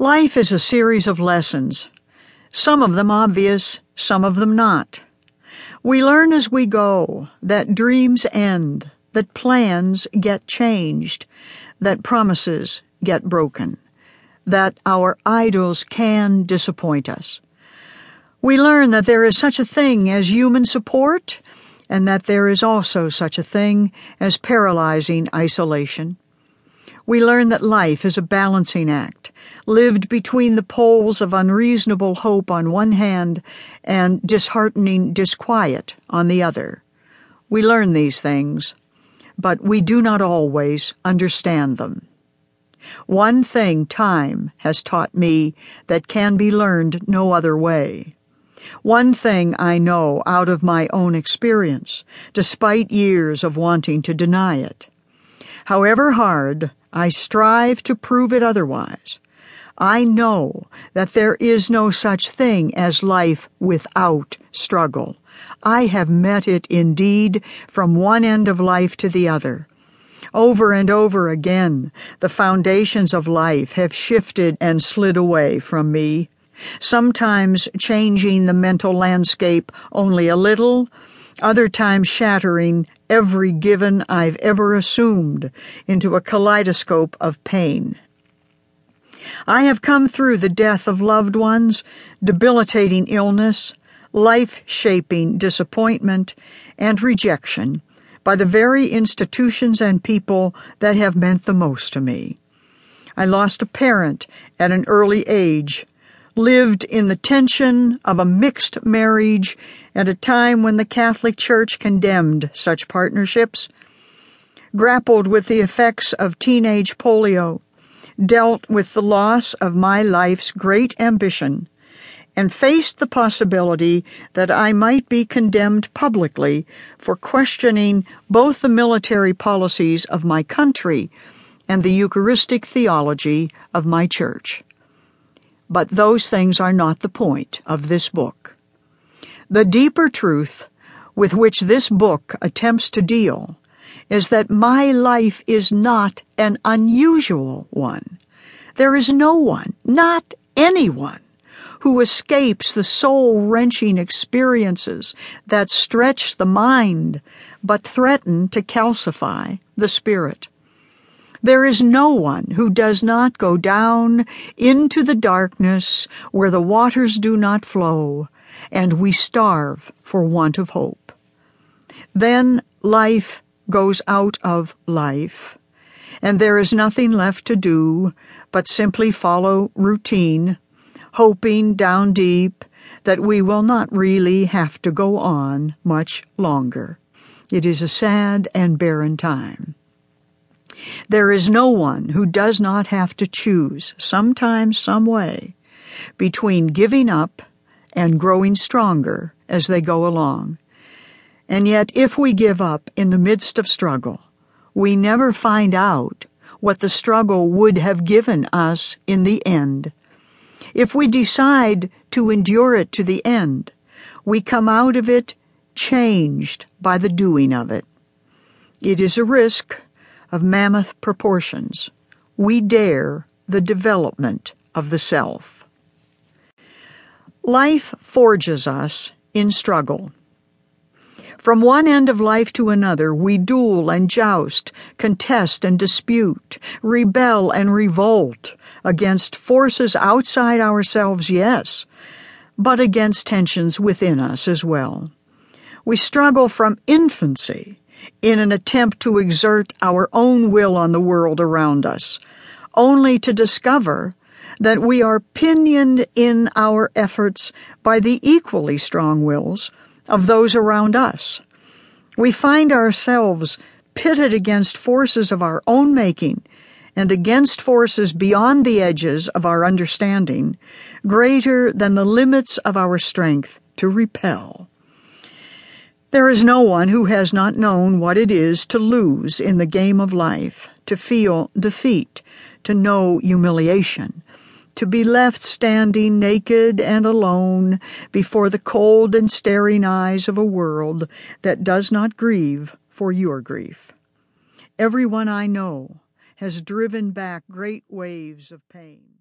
Life is a series of lessons, some of them obvious, some of them not. We learn as we go that dreams end, that plans get changed, that promises get broken, that our idols can disappoint us. We learn that there is such a thing as human support and that there is also such a thing as paralyzing isolation. We learn that life is a balancing act, lived between the poles of unreasonable hope on one hand and disheartening disquiet on the other. We learn these things, but we do not always understand them. One thing time has taught me that can be learned no other way. One thing I know out of my own experience, despite years of wanting to deny it. However hard, I strive to prove it otherwise. I know that there is no such thing as life without struggle. I have met it indeed from one end of life to the other. Over and over again, the foundations of life have shifted and slid away from me, sometimes changing the mental landscape only a little, other times shattering every given I've ever assumed into a kaleidoscope of pain. I have come through the death of loved ones, debilitating illness, life shaping disappointment, and rejection by the very institutions and people that have meant the most to me. I lost a parent at an early age, lived in the tension of a mixed marriage at a time when the Catholic Church condemned such partnerships, grappled with the effects of teenage polio, dealt with the loss of my life's great ambition, and faced the possibility that I might be condemned publicly for questioning both the military policies of my country and the Eucharistic theology of my church. But those things are not the point of this book. The deeper truth with which this book attempts to deal is that my life is not an unusual one. There is no one, not anyone, who escapes the soul wrenching experiences that stretch the mind but threaten to calcify the spirit. There is no one who does not go down into the darkness where the waters do not flow, and we starve for want of hope. Then life goes out of life, and there is nothing left to do but simply follow routine, hoping down deep that we will not really have to go on much longer. It is a sad and barren time. There is no one who does not have to choose, sometime, some way, between giving up and growing stronger as they go along. And yet, if we give up in the midst of struggle, we never find out what the struggle would have given us in the end. If we decide to endure it to the end, we come out of it changed by the doing of it. It is a risk of mammoth proportions, we dare the development of the self. Life forges us in struggle. From one end of life to another, we duel and joust, contest and dispute, rebel and revolt against forces outside ourselves, yes, but against tensions within us as well. We struggle from infancy in an attempt to exert our own will on the world around us, only to discover that we are pinioned in our efforts by the equally strong wills of those around us. We find ourselves pitted against forces of our own making and against forces beyond the edges of our understanding, greater than the limits of our strength to repel. There is no one who has not known what it is to lose in the game of life, to feel defeat, to know humiliation, to be left standing naked and alone before the cold and staring eyes of a world that does not grieve for your grief. Everyone I know has driven back great waves of pain.